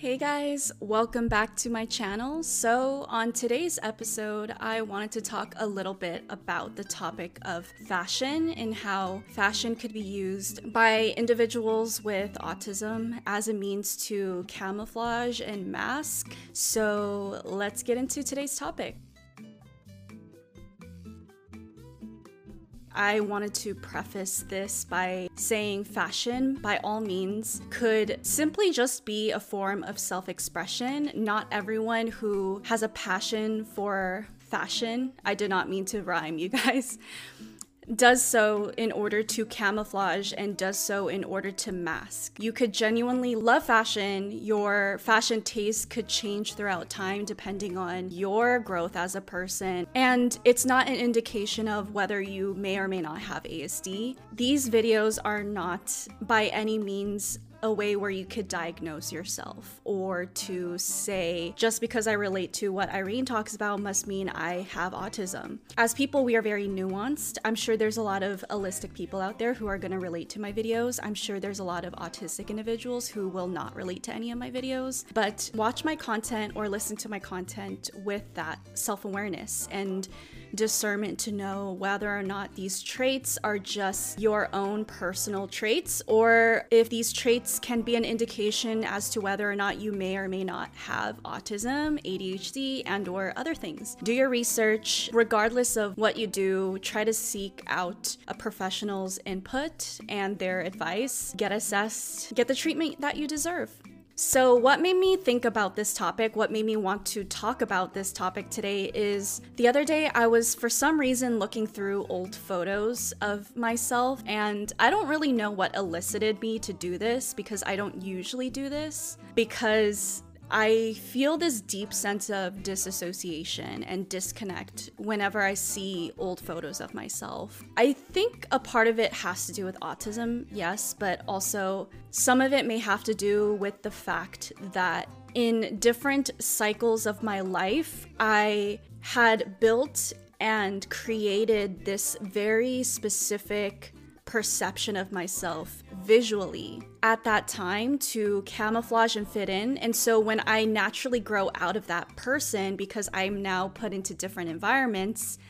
Hey guys, welcome back to my channel. So, on today's episode, I wanted to talk a little bit about the topic of fashion and how fashion could be used by individuals with autism as a means to camouflage and mask. So, let's get into today's topic. I wanted to preface this by saying fashion, by all means, could simply just be a form of self expression. Not everyone who has a passion for fashion, I did not mean to rhyme, you guys does so in order to camouflage and does so in order to mask. You could genuinely love fashion. Your fashion taste could change throughout time depending on your growth as a person. And it's not an indication of whether you may or may not have ASD. These videos are not by any means a way where you could diagnose yourself or to say, just because I relate to what Irene talks about must mean I have autism. As people, we are very nuanced. I'm sure there's a lot of allistic people out there who are going to relate to my videos. I'm sure there's a lot of autistic individuals who will not relate to any of my videos, but watch my content or listen to my content with that self awareness and discernment to know whether or not these traits are just your own personal traits or if these traits can be an indication as to whether or not you may or may not have autism, ADHD, and or other things. Do your research regardless of what you do, try to seek out a professional's input and their advice, get assessed, get the treatment that you deserve. So, what made me think about this topic, what made me want to talk about this topic today is the other day I was for some reason looking through old photos of myself, and I don't really know what elicited me to do this because I don't usually do this. Because I feel this deep sense of disassociation and disconnect whenever I see old photos of myself. I think a part of it has to do with autism, yes, but also some of it may have to do with the fact that in different cycles of my life, I had built and created this very specific perception of myself visually at that time to camouflage and fit in. And so when I naturally grow out of that person because I'm now put into different environments,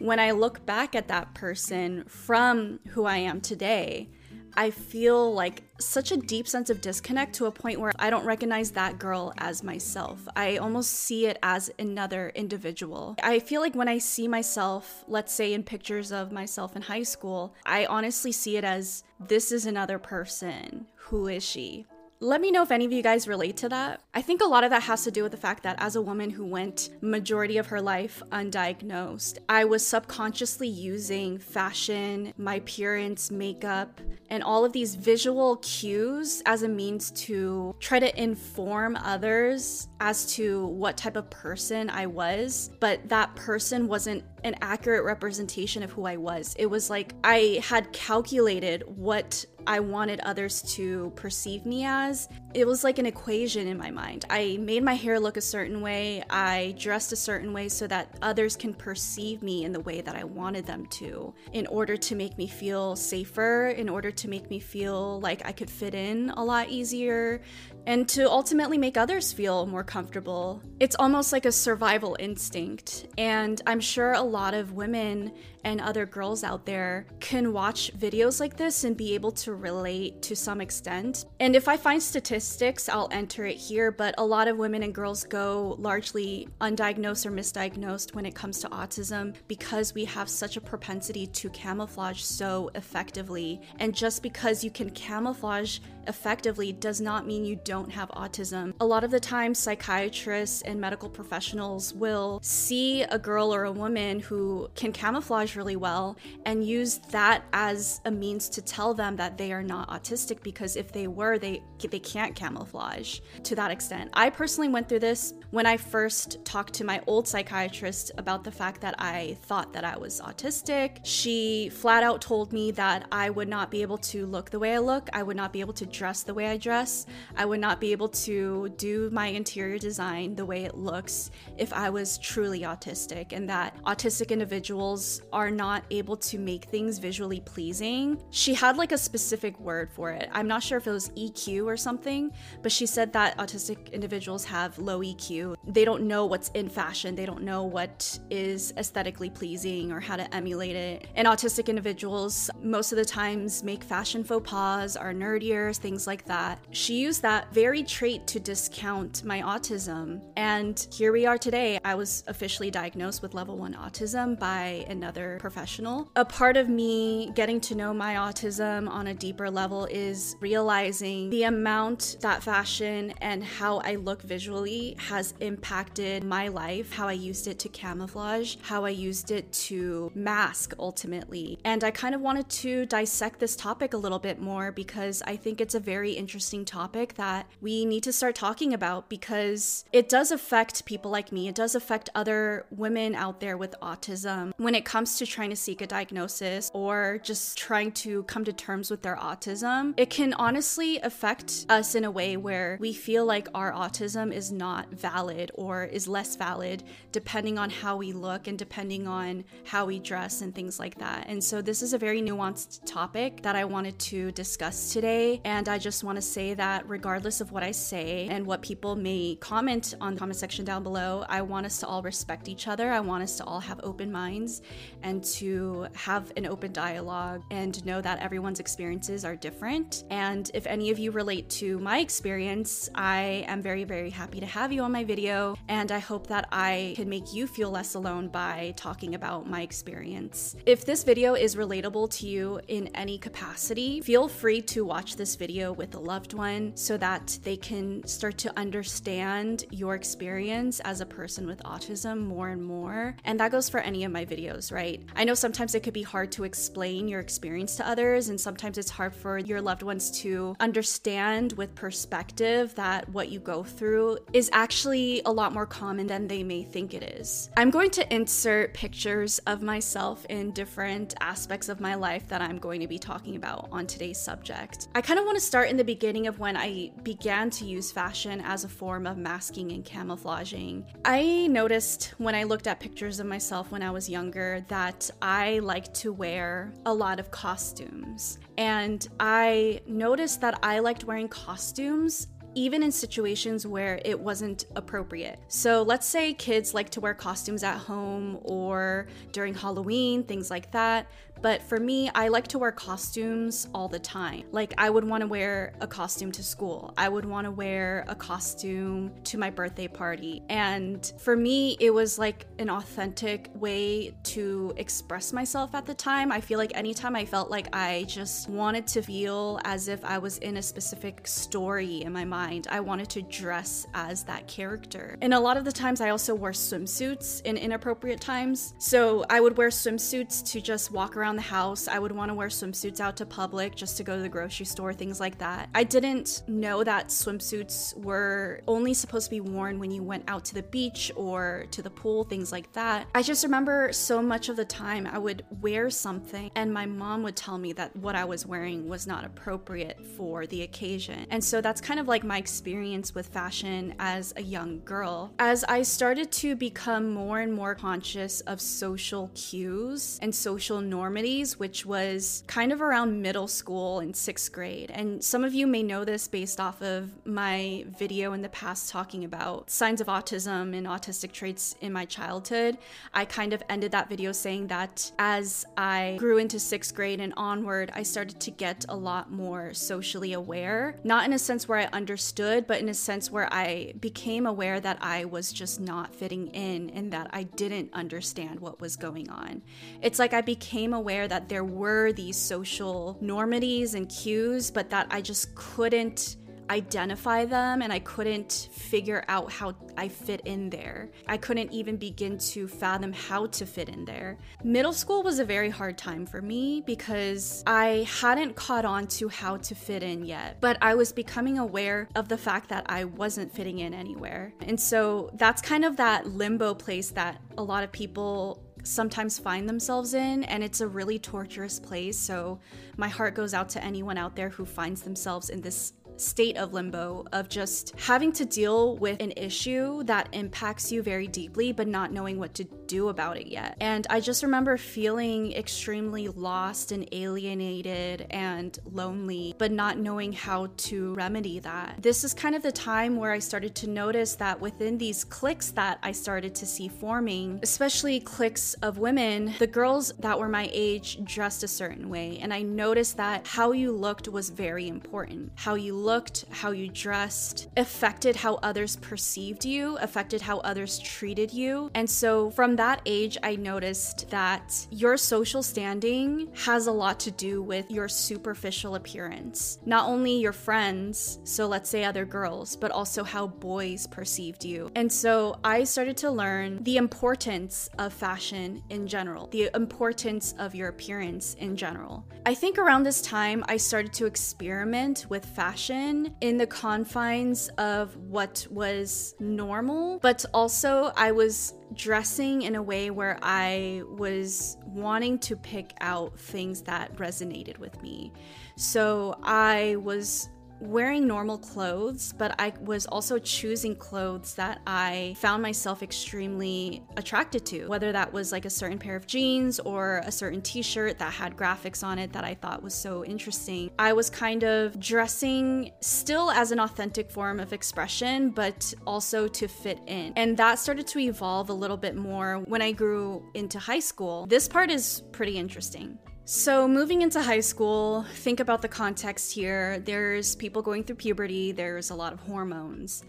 when I look back at that person from who I am today, I feel like such a deep sense of disconnect to a point where I don't recognize that girl as myself. I almost see it as another individual. I feel like when I see myself, let's say in pictures of myself in high school, I honestly see it as this is another person. Who is she? Let me know if any of you guys relate to that. I think a lot of that has to do with the fact that as a woman who went majority of her life undiagnosed, I was subconsciously using fashion, my appearance, makeup, and all of these visual cues as a means to try to inform others as to what type of person I was, but that person wasn't an accurate representation of who I was. It was like I had calculated what I wanted others to perceive me as. It was like an equation in my mind. I made my hair look a certain way, I dressed a certain way so that others can perceive me in the way that I wanted them to, in order to make me feel safer, in order to make me feel like I could fit in a lot easier, and to ultimately make others feel more comfortable. It's almost like a survival instinct, and I'm sure a lot of women and other girls out there can watch videos like this and be able to relate to some extent. And if I find statistics, I'll enter it here, but a lot of women and girls go largely undiagnosed or misdiagnosed when it comes to autism because we have such a propensity to camouflage so effectively. And just because you can camouflage effectively does not mean you don't have autism. A lot of the time, psychiatrists and medical professionals will see a girl or a woman who can camouflage really well and use that as a means to tell them that they are not autistic because if they were, they they can't camouflage to that extent. I personally went through this when I first talked to my old psychiatrist about the fact that I thought that I was autistic. She flat out told me that I would not be able to look the way I look, I would not be able to dress the way I dress, I would not be able to do my interior design the way it looks if I was truly autistic, and that autistic individuals are not able to make things visually pleasing. She had like a specific word for it. I'm not sure if it was EQ or something, but she said that autistic individuals have low EQ. They don't know what's in fashion, they don't know what is aesthetically pleasing or how to emulate it. And autistic individuals, most of the times, make fashion faux pas, are nerdier, things like that. She used that very trait to discount my autism. And here we are today. I was officially diagnosed with level one autism by another professional. A part of me getting to know my autism on a deeper level is realizing the amount that fashion and how I look visually has impacted my life, how I used it to camouflage, how I used it to mask ultimately. And I kind of wanted to dissect this topic a little bit more because I think it's a very interesting topic that we need to start talking about because it does affect people like me. It does affect other women out there with autism when it comes to trying to seek a diagnosis or just trying to come to terms with their autism. It can honestly affect us in a way where we feel like our autism is not valid or is less valid depending on how we look and depending on how we dress and things like that. And so this is a very nuanced topic that I wanted to discuss today. And I just want to say that regardless of what I say and what people may comment on the comment section down below, I want us to all respect each other. I want us to all have open minds and to have an open dialogue and know that everyone's experiences are different. And if any of you relate to my experience, I am very, very happy to have you on my video. And I hope that I can make you feel less alone by talking about my experience. If this video is relatable to you in any capacity, feel free to watch this video with a loved one so that they can start to understand your experience as a person with autism more and more. And that goes for any of my videos, right? I know sometimes it could be hard to explain your experience to others, and sometimes it's hard for your loved ones to understand with perspective that what you go through is actually a lot more common than they may think it is. I'm going to insert pictures of myself in different aspects of my life that I'm going to be talking about on today's subject. I kind of want to start in the beginning of when I began to use fashion as a form of masking and camouflaging. I noticed when I looked at pictures of myself when I was younger that I liked to wear a lot of costumes. And I noticed that I liked wearing costumes even in situations where it wasn't appropriate. So, let's say kids like to wear costumes at home or during Halloween, things like that. But for me, I like to wear costumes all the time. Like, I would want to wear a costume to school, I would want to wear a costume to my birthday party. And for me, it was like an authentic way to express myself at the time. I feel like anytime I felt like I just wanted to feel as if I was in a specific story in my mind, I wanted to dress as that character. And a lot of the times, I also wore swimsuits in inappropriate times. So I would wear swimsuits to just walk around the house. I would want to wear swimsuits out to public just to go to the grocery store, things like that. I didn't know that swimsuits were only supposed to be worn when you went out to the beach or to the pool, things like that. I just remember so much of the time I would wear something and my mom would tell me that what I was wearing was not appropriate for the occasion. And so that's kind of like my experience with fashion as a young girl. As I started to become more and more conscious of social cues and social normities, which was kind of around middle school and sixth grade. And some of you may know this based off of my video in the past talking about signs of autism and autistic traits in my childhood. I kind of ended that video saying that as I grew into sixth grade and onward, I started to get a lot more socially aware. Not in a sense where I understood, but in a sense where I became aware that I was just not fitting in and that I didn't understand what was going on. It's like I became aware that there were these social normities and cues, but that I just couldn't identify them and I couldn't figure out how I fit in there. I couldn't even begin to fathom how to fit in there. Middle school was a very hard time for me because I hadn't caught on to how to fit in yet, but I was becoming aware of the fact that I wasn't fitting in anywhere. And so that's kind of that limbo place that a lot of people sometimes find themselves in, and it's a really torturous place. So, my heart goes out to anyone out there who finds themselves in this state of limbo of just having to deal with an issue that impacts you very deeply, but not knowing what to do about it yet. And I just remember feeling extremely lost and alienated and lonely, but not knowing how to remedy that. This is kind of the time where I started to notice that within these cliques that I started to see forming, especially cliques of women, the girls that were my age dressed a certain way. And I noticed that how you looked was very important. How you looked, how you dressed affected how others perceived you, affected how others treated you. And so from that age, I noticed that your social standing has a lot to do with your superficial appearance. Not only your friends, so let's say other girls, but also how boys perceived you. And so I started to learn the importance of fashion in general, the importance of your appearance in general. I think around this time, I started to experiment with fashion in the confines of what was normal, but also I was dressing in a way where I was wanting to pick out things that resonated with me. So I was wearing normal clothes, but I was also choosing clothes that I found myself extremely attracted to, whether that was like a certain pair of jeans or a certain t shirt that had graphics on it that I thought was so interesting. I was kind of dressing still as an authentic form of expression, but also to fit in. And that started to evolve a little bit more when I grew into high school. This part is pretty interesting. So, moving into high school, think about the context here. There's people going through puberty, there's a lot of hormones.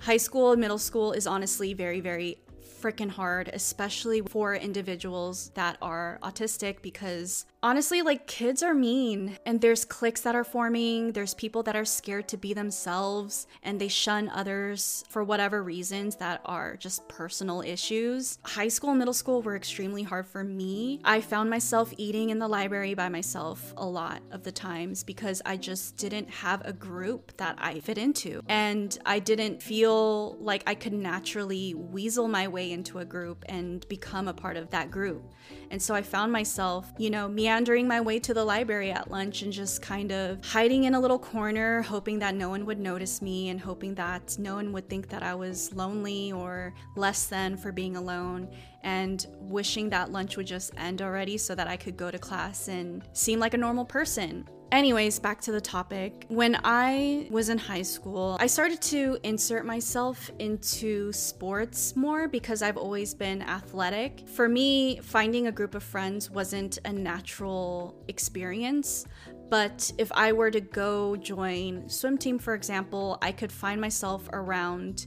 High school and middle school is honestly very, very freaking hard, especially for individuals that are autistic, because honestly, like kids are mean and there's cliques that are forming. There's people that are scared to be themselves and they shun others for whatever reasons that are just personal issues. High school and middle school were extremely hard for me. I found myself eating in the library by myself a lot of the times because I just didn't have a group that I fit into. And I didn't feel like I could naturally weasel my way into a group and become a part of that group. And so I found myself, you know, meandering my way to the library at lunch and just kind of hiding in a little corner, hoping that no one would notice me and hoping that no one would think that I was lonely or less than for being alone and wishing that lunch would just end already so that I could go to class and seem like a normal person. Anyways, back to the topic. When I was in high school, I started to insert myself into sports more because I've always been athletic. For me, finding a group of friends wasn't a natural experience. But if I were to go join swim team, for example, I could find myself around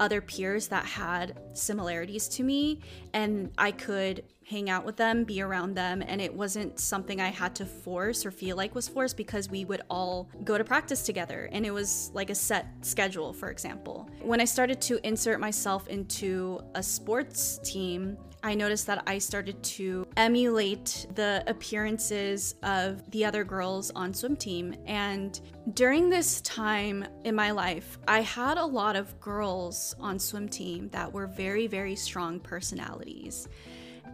other peers that had similarities to me and I could hang out with them, be around them, and it wasn't something I had to force or feel like was forced because we would all go to practice together and it was like a set schedule, for example. When I started to insert myself into a sports team, I noticed that I started to emulate the appearances of the other girls on swim team. And during this time in my life, I had a lot of girls on swim team that were very, very strong personalities.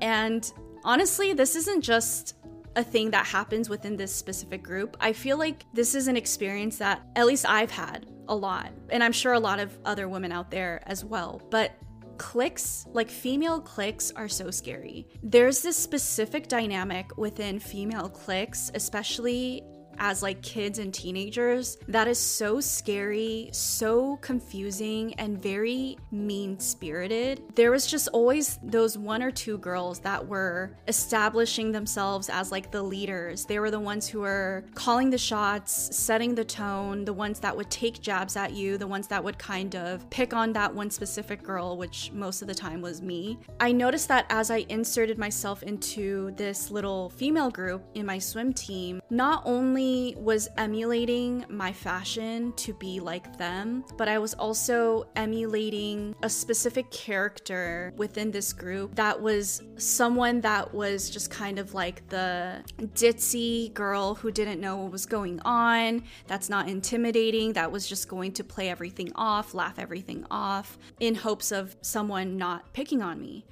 And honestly, this isn't just a thing that happens within this specific group. I feel like this is an experience that at least I've had a lot, and I'm sure a lot of other women out there as well. But cliques, like female cliques, are so scary. There's this specific dynamic within female cliques, especially as like kids and teenagers that is so scary, so confusing, and very mean spirited. There was just always those one or two girls that were establishing themselves as like the leaders. They were the ones who were calling the shots, setting the tone, the ones that would take jabs at you, the ones that would kind of pick on that one specific girl, which most of the time was me. I noticed that as I inserted myself into this little female group in my swim team, not only only was emulating my fashion to be like them, but I was also emulating a specific character within this group that was someone that was just kind of like the ditzy girl who didn't know what was going on, that's not intimidating, that was just going to play everything off, laugh everything off in hopes of someone not picking on me.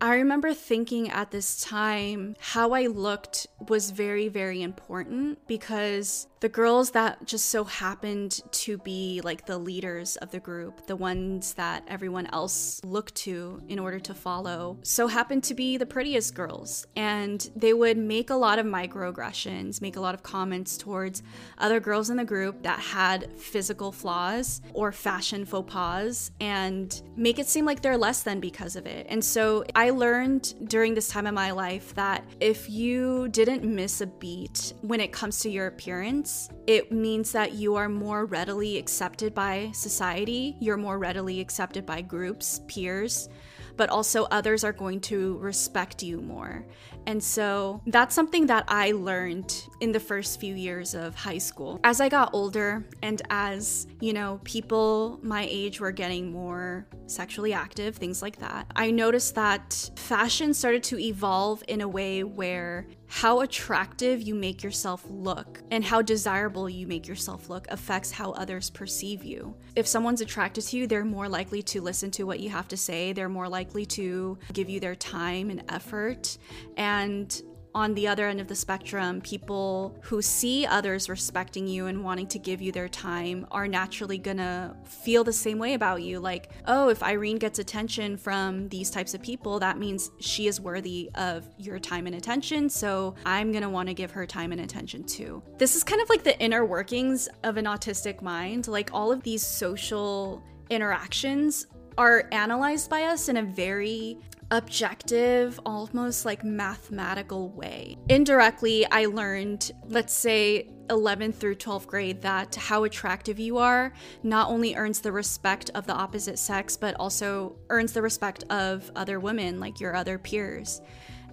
I remember thinking at this time how I looked was very, very important because the girls that just so happened to be like the leaders of the group, the ones that everyone else looked to in order to follow, so happened to be the prettiest girls. And they would make a lot of microaggressions, make a lot of comments towards other girls in the group that had physical flaws or fashion faux pas and make it seem like they're less than because of it. And so I learned during this time of my life that if you didn't miss a beat when it comes to your appearance, it means that you are more readily accepted by society, you're more readily accepted by groups, peers, but also others are going to respect you more. And so that's something that I learned in the first few years of high school. As I got older and as, you know, people my age were getting more sexually active, things like that, I noticed that fashion started to evolve in a way where how attractive you make yourself look and how desirable you make yourself look affects how others perceive you. If someone's attracted to you, they're more likely to listen to what you have to say, they're more likely to give you their time and effort. And on the other end of the spectrum, people who see others respecting you and wanting to give you their time are naturally gonna feel the same way about you. Like, oh, if Irene gets attention from these types of people, that means she is worthy of your time and attention. So I'm gonna wanna give her time and attention too. This is kind of like the inner workings of an autistic mind. Like, all of these social interactions are analyzed by us in a very objective, almost like mathematical way. Indirectly, I learned, let's say, 11th through 12th grade that how attractive you are not only earns the respect of the opposite sex, but also earns the respect of other women, like your other peers.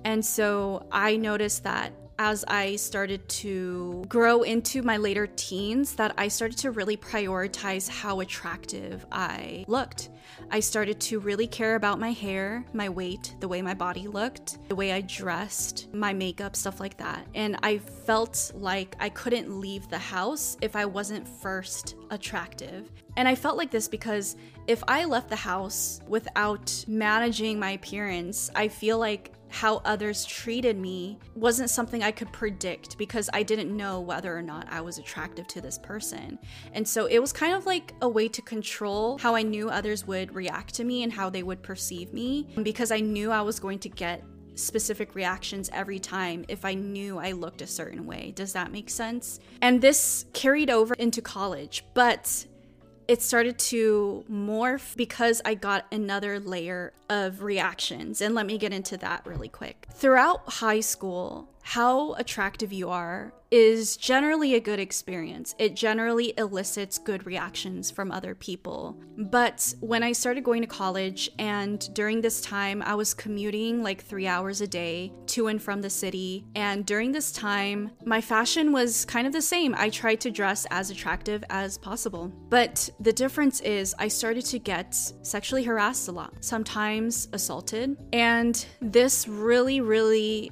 And so I noticed that as I started to grow into my later teens that I started to really prioritize how attractive I looked. I started to really care about my hair, my weight, the way my body looked, the way I dressed, my makeup, stuff like that. And I felt like I couldn't leave the house if I wasn't first attractive. And I felt like this because if I left the house without managing my appearance, I feel like how others treated me wasn't something I could predict because I didn't know whether or not I was attractive to this person. And so it was kind of like a way to control how I knew others would react to me and how they would perceive me because I knew I was going to get specific reactions every time if I knew I looked a certain way. Does that make sense? And this carried over into college, but it started to morph because I got another layer of reactions. And let me get into that really quick. Throughout high school, how attractive you are is generally a good experience. It generally elicits good reactions from other people. But when I started going to college, and during this time, I was commuting like three hours a day to and from the city. And during this time, my fashion was kind of the same. I tried to dress as attractive as possible. But the difference is, I started to get sexually harassed a lot, sometimes assaulted. And this really, really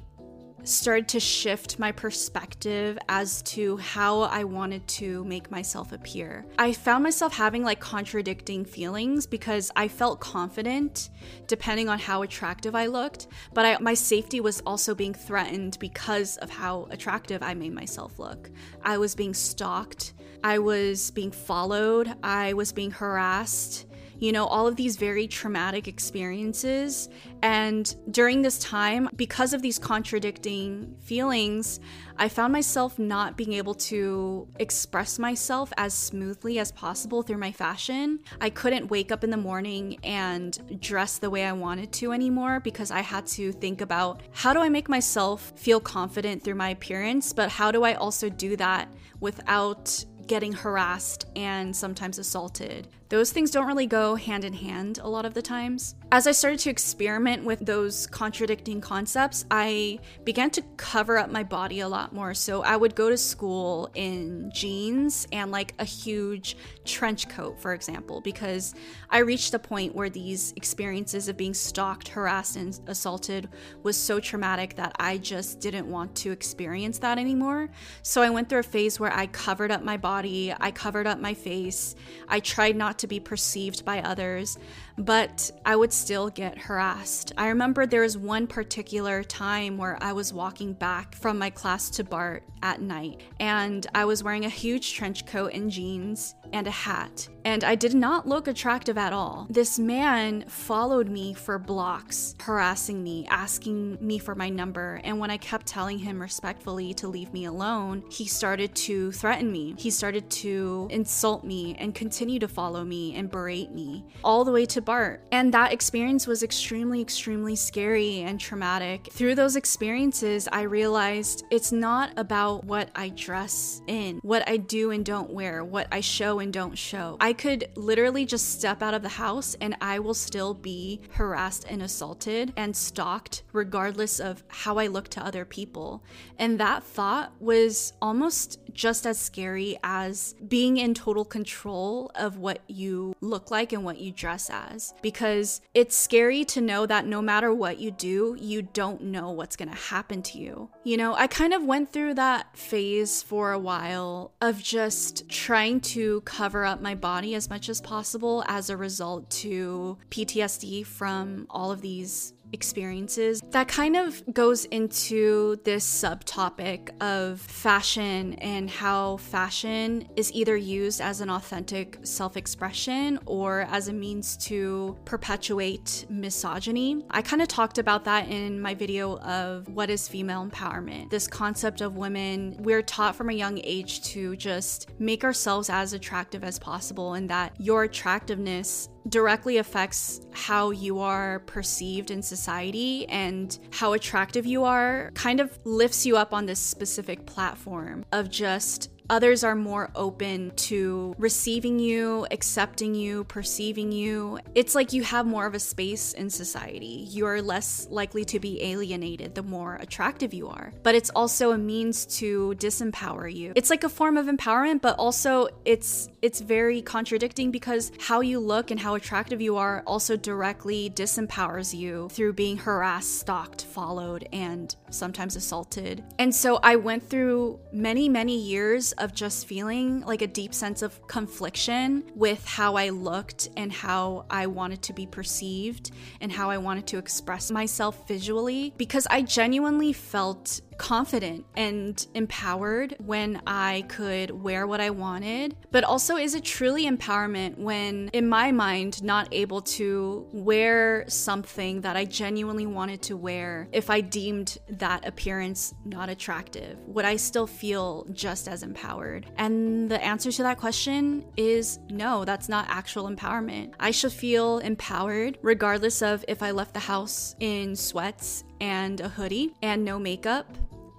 started to shift my perspective as to how I wanted to make myself appear. I found myself having like contradicting feelings because I felt confident depending on how attractive I looked, but I, my safety was also being threatened because of how attractive I made myself look. I was being stalked, I was being followed, I was being harassed you know, all of these very traumatic experiences. And during this time, because of these contradicting feelings, I found myself not being able to express myself as smoothly as possible through my fashion. I couldn't wake up in the morning and dress the way I wanted to anymore because I had to think about how do I make myself feel confident through my appearance, but how do I also do that without getting harassed and sometimes assaulted. Those things don't really go hand in hand a lot of the times. As I started to experiment with those contradicting concepts, I began to cover up my body a lot more. So I would go to school in jeans and like a huge trench coat, for example, because I reached a point where these experiences of being stalked, harassed, and assaulted was so traumatic that I just didn't want to experience that anymore. So I went through a phase where I covered up my body I covered up my face, I tried not to be perceived by others, but I would still get harassed. I remember there was one particular time where I was walking back from my class to BART at night, and I was wearing a huge trench coat and jeans and a hat, and I did not look attractive at all. This man followed me for blocks, harassing me, asking me for my number, and when I kept telling him respectfully to leave me alone, he started to threaten me. He started to insult me and continue to follow me and berate me, all the way to BART. And that experience was extremely, extremely scary and traumatic. Through those experiences, I realized it's not about what I dress in, what I do and don't wear, what I show and don't show. I could literally just step out of the house and I will still be harassed and assaulted and stalked, regardless of how I look to other people. And that thought was almost just as scary as being in total control of what you look like and what you dress as. Because it's scary to know that no matter what you do, you don't know what's gonna happen to you. You know, I kind of went through that phase for a while of just trying to cover up my body as much as possible as a result to PTSD from all of these experiences. That kind of goes into this subtopic of fashion and how fashion is either used as an authentic self expression or as a means to perpetuate misogyny. I kind of talked about that in my video of what is female empowerment. This concept of women, we're taught from a young age to just make ourselves as attractive as possible, and that your attractiveness directly affects how you are perceived in society and how attractive you are kind of lifts you up on this specific platform of just Others are more open to receiving you, accepting you, perceiving you. It's like you have more of a space in society. You're less likely to be alienated the more attractive you are. But it's also a means to disempower you. It's like a form of empowerment, but also it's it's very contradicting because how you look and how attractive you are also directly disempowers you through being harassed, stalked, followed, and sometimes assaulted. And so I went through many, many years of just feeling like a deep sense of confliction with how I looked and how I wanted to be perceived and how I wanted to express myself visually because I genuinely felt confident and empowered when I could wear what I wanted. But also, is it truly empowerment when, in my mind, not able to wear something that I genuinely wanted to wear if I deemed that appearance not attractive? Would I still feel just as empowered? And the answer to that question is no, that's not actual empowerment. I should feel empowered regardless of if I left the house in sweats and a hoodie and no makeup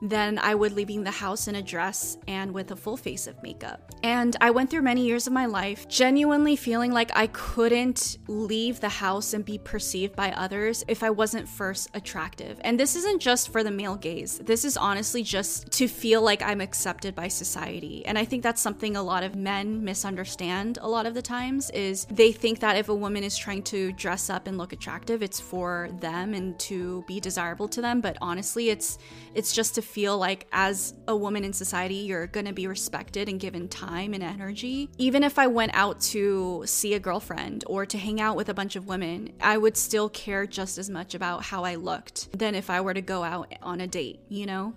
then I would leaving the house in a dress and with a full face of makeup. And I went through many years of my life genuinely feeling like I couldn't leave the house and be perceived by others if I wasn't first attractive. And this isn't just for the male gaze, this is honestly just to feel like I'm accepted by society. And I think that's something a lot of men misunderstand a lot of the times is they think that if a woman is trying to dress up and look attractive, it's for them and to be desirable to them, but honestly, it's it's just to feel like as a woman in society, you're going to be respected and given time and energy. Even if I went out to see a girlfriend or to hang out with a bunch of women, I would still care just as much about how I looked than if I were to go out on a date, you know?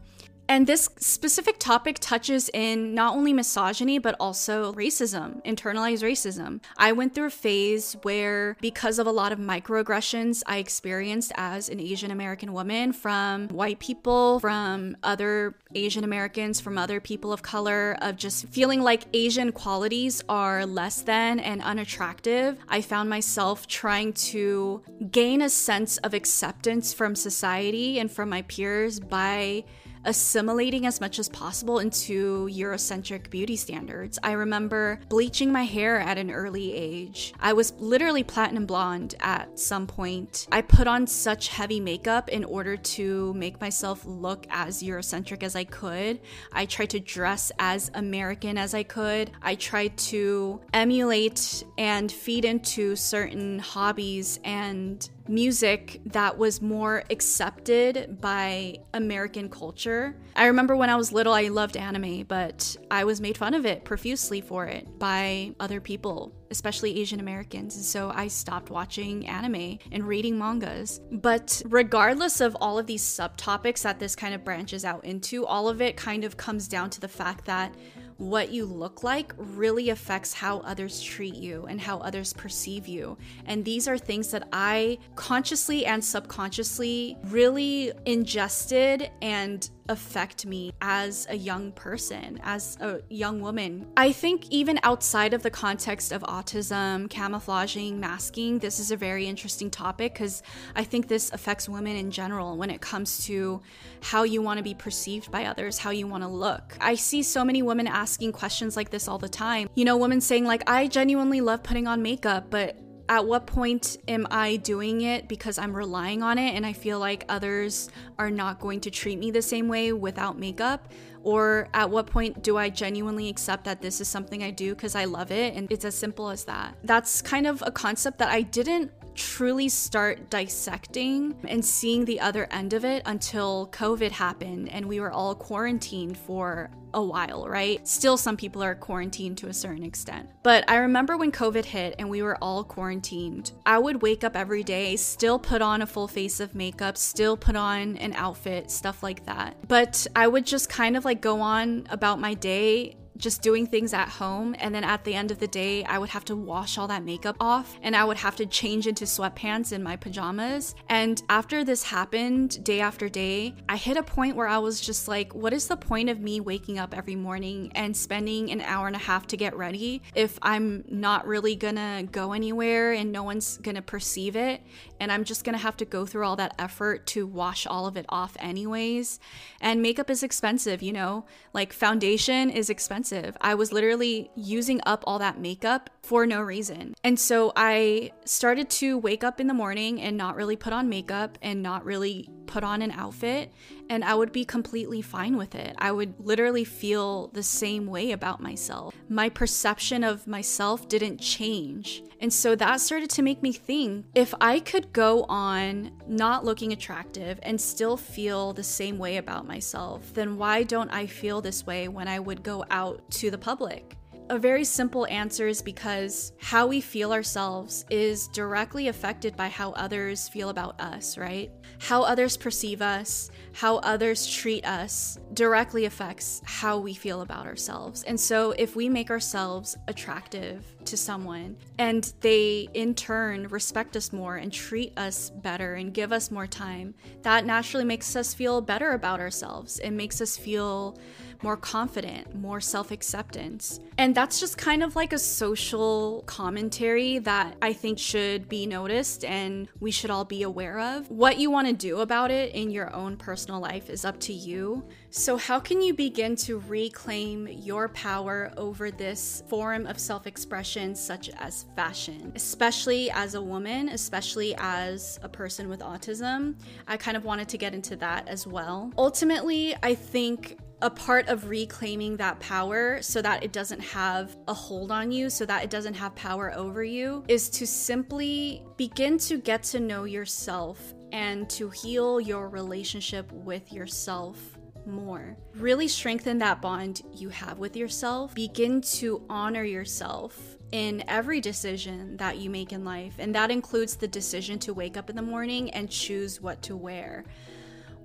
And this specific topic touches in not only misogyny, but also racism, internalized racism. I went through a phase where, because of a lot of microaggressions I experienced as an Asian American woman from white people, from other Asian Americans, from other people of color, of just feeling like Asian qualities are less than and unattractive, I found myself trying to gain a sense of acceptance from society and from my peers by assimilating as much as possible into Eurocentric beauty standards. I remember bleaching my hair at an early age. I was literally platinum blonde at some point. I put on such heavy makeup in order to make myself look as Eurocentric as I could. I tried to dress as American as I could. I tried to emulate and feed into certain hobbies and music that was more accepted by American culture. I remember when I was little, I loved anime, but I was made fun of it profusely for it by other people, especially Asian Americans. And so I stopped watching anime and reading mangas. But regardless of all of these subtopics that this kind of branches out into, all of it kind of comes down to the fact that what you look like really affects how others treat you and how others perceive you. And these are things that I consciously and subconsciously really ingested and affect me as a young person, as a young woman. I think even outside of the context of autism, camouflaging, masking, this is a very interesting topic because I think this affects women in general when it comes to how you want to be perceived by others, how you want to look. I see so many women asking questions like this all the time. You know, women saying, like, I genuinely love putting on makeup, but at what point am I doing it because I'm relying on it and I feel like others are not going to treat me the same way without makeup? Or at what point do I genuinely accept that this is something I do because I love it? And it's as simple as that. That's kind of a concept that I didn't truly start dissecting and seeing the other end of it until COVID happened and we were all quarantined for a while, right? Still, some people are quarantined to a certain extent. But I remember when COVID hit and we were all quarantined, I would wake up every day, still put on a full face of makeup, still put on an outfit, stuff like that. But I would just kind of like go on about my day just doing things at home. And then at the end of the day, I would have to wash all that makeup off and I would have to change into sweatpants in my pajamas. And after this happened day after day, I hit a point where I was just like, what is the point of me waking up every morning and spending an hour and a half to get ready if I'm not really gonna go anywhere and no one's gonna perceive it? And I'm just gonna have to go through all that effort to wash all of it off, anyways. And makeup is expensive, you know? Like, foundation is expensive expensive. I was literally using up all that makeup for no reason. And so I started to wake up in the morning and not really put on makeup and not really put on an outfit, and I would be completely fine with it. I would literally feel the same way about myself. My perception of myself didn't change. And so that started to make me think if I could go on not looking attractive and still feel the same way about myself, then why don't I feel this way when I would go out to the public? A very simple answer is because how we feel ourselves is directly affected by how others feel about us, right? How others perceive us, how others treat us directly affects how we feel about ourselves. And so if we make ourselves attractive to someone and they in turn respect us more and treat us better and give us more time, that naturally makes us feel better about ourselves. It makes us feel more confident, more self acceptance. And that's just kind of like a social commentary that I think should be noticed and we should all be aware of. What you want to do about it in your own personal life is up to you. So, how can you begin to reclaim your power over this form of self expression, such as fashion? Especially as a woman, especially as a person with autism. I kind of wanted to get into that as well. Ultimately, I think a part of reclaiming that power so that it doesn't have a hold on you, so that it doesn't have power over you, is to simply begin to get to know yourself and to heal your relationship with yourself more. Really strengthen that bond you have with yourself. Begin to honor yourself in every decision that you make in life, and that includes the decision to wake up in the morning and choose what to wear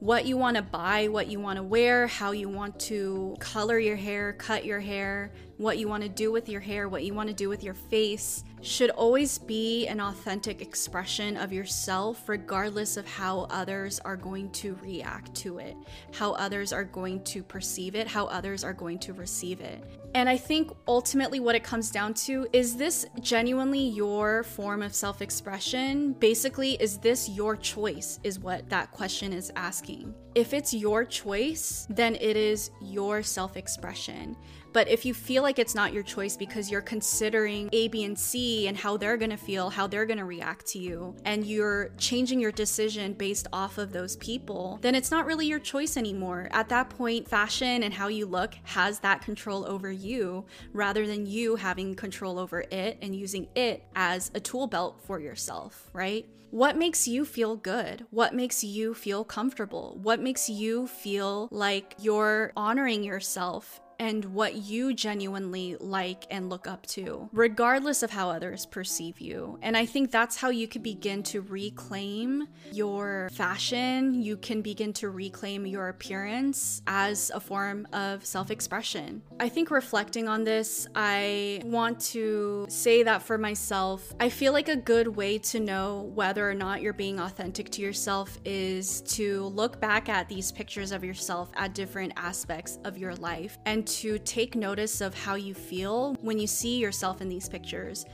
what you want to buy, what you want to wear, how you want to color your hair, cut your hair, what you want to do with your hair, what you want to do with your face, should always be an authentic expression of yourself, regardless of how others are going to react to it, how others are going to perceive it, how others are going to receive it. And I think ultimately what it comes down to is this genuinely your form of self expression? Basically, is this your choice? Is what that question is asking. If it's your choice, then it is your self expression. But if you feel like it's not your choice because you're considering A, B, and C and how they're gonna feel, how they're gonna react to you, and you're changing your decision based off of those people, then it's not really your choice anymore. At that point, fashion and how you look has that control over you rather than you having control over it and using it as a tool belt for yourself, right? What makes you feel good? What makes you feel comfortable? What makes you feel like you're honoring yourself and what you genuinely like and look up to, regardless of how others perceive you. And I think that's how you can begin to reclaim your fashion. You can begin to reclaim your appearance as a form of self expression. I think reflecting on this, I want to say that for myself, I feel like a good way to know whether or not you're being authentic to yourself is to look back at these pictures of yourself at different aspects of your life and to take notice of how you feel when you see yourself in these pictures.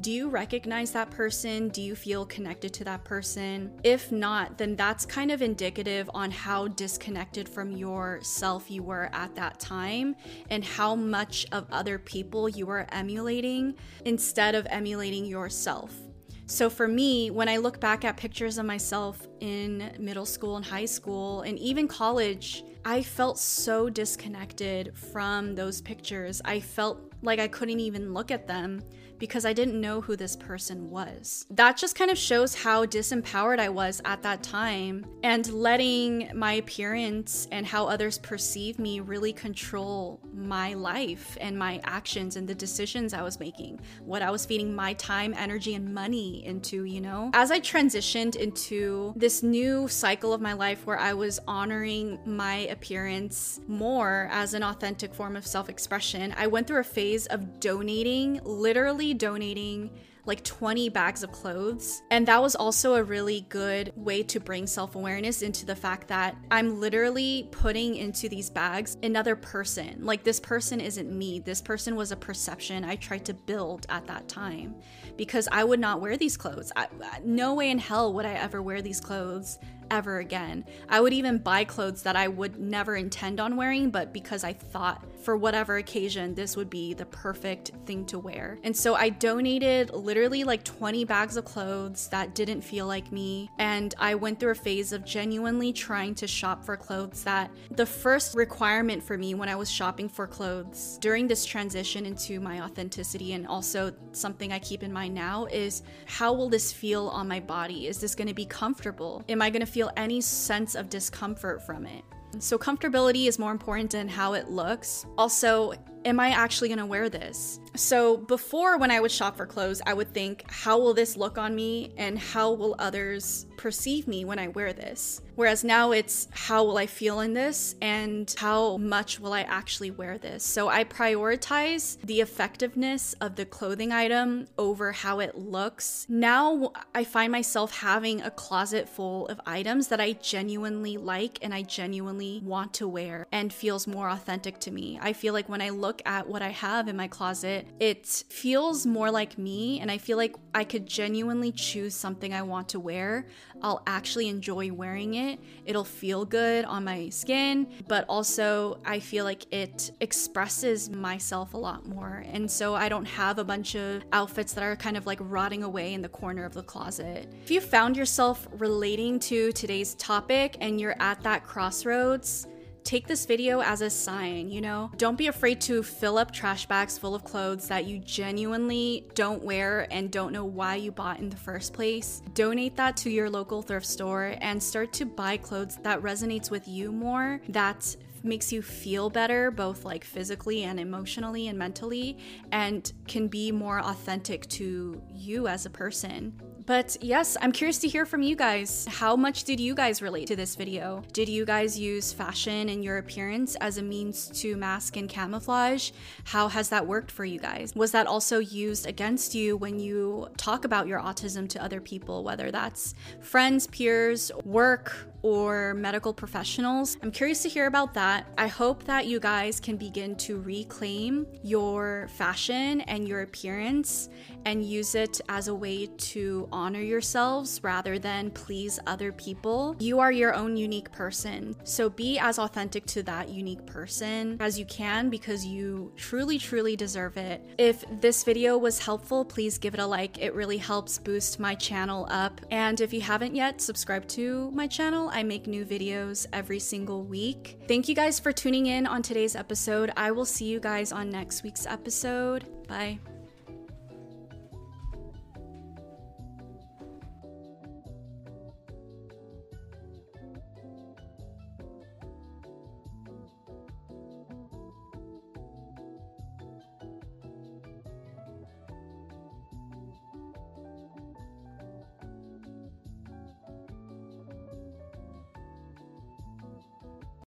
Do you recognize that person? Do you feel connected to that person? If not, then that's kind of indicative on how disconnected from yourself you were at that time and how much of other people you were emulating instead of emulating yourself. So for me, when I look back at pictures of myself in middle school and high school and even college, I felt so disconnected from those pictures. I felt like I couldn't even look at them because I didn't know who this person was. That just kind of shows how disempowered I was at that time and letting my appearance and how others perceive me really control my life and my actions and the decisions I was making, what I was feeding my time, energy, and money into, you know? As I transitioned into this new cycle of my life where I was honoring my appearance more as an authentic form of self expression, I went through a phase of donating literally donating like 20 bags of clothes. And that was also a really good way to bring self awareness into the fact that I'm literally putting into these bags another person. Like, this person isn't me. This person was a perception I tried to build at that time because I would not wear these clothes. I, no way in hell would I ever wear these clothes ever again. I would even buy clothes that I would never intend on wearing, but because I thought for whatever occasion this would be the perfect thing to wear. And so I donated literally like 20 bags of clothes that didn't feel like me. And I went through a phase of genuinely trying to shop for clothes that the first requirement for me when I was shopping for clothes during this transition into my authenticity and also something I keep in mind now is how will this feel on my body? Is this going to be comfortable? Am I going to feel any sense of discomfort from it. So, comfortability is more important than how it looks. Also, am I actually gonna wear this? So, before when I would shop for clothes, I would think, how will this look on me and how will others perceive me when I wear this? Whereas now it's, how will I feel in this and how much will I actually wear this? So, I prioritize the effectiveness of the clothing item over how it looks. Now, I find myself having a closet full of items that I genuinely like and I genuinely want to wear and feels more authentic to me. I feel like when I look at what I have in my closet, it feels more like me. And I feel like I could genuinely choose something I want to wear. I'll actually enjoy wearing it. It'll feel good on my skin, but also I feel like it expresses myself a lot more. And so I don't have a bunch of outfits that are kind of like rotting away in the corner of the closet. If you found yourself relating to today's topic and you're at that crossroads, take this video as a sign, you know? Don't be afraid to fill up trash bags full of clothes that you genuinely don't wear and don't know why you bought in the first place. Donate that to your local thrift store and start to buy clothes that resonates with you more, that makes you feel better both like physically and emotionally and mentally and can be more authentic to you as a person. But yes, I'm curious to hear from you guys. How much did you guys relate to this video? Did you guys use fashion and your appearance as a means to mask and camouflage? How has that worked for you guys? Was that also used against you when you talk about your autism to other people, whether that's friends, peers, work, or medical professionals? I'm curious to hear about that I hope that you guys can begin to reclaim your fashion and your appearance and use it as a way to honor yourselves rather than please other people. You are your own unique person. So be as authentic to that unique person as you can because you truly, truly deserve it. If this video was helpful, please give it a like. It really helps boost my channel up. And if you haven't yet, subscribe to my channel. I make new videos every single week. Thank you guys for tuning in on today's episode. I will see you guys on next week's episode. Bye.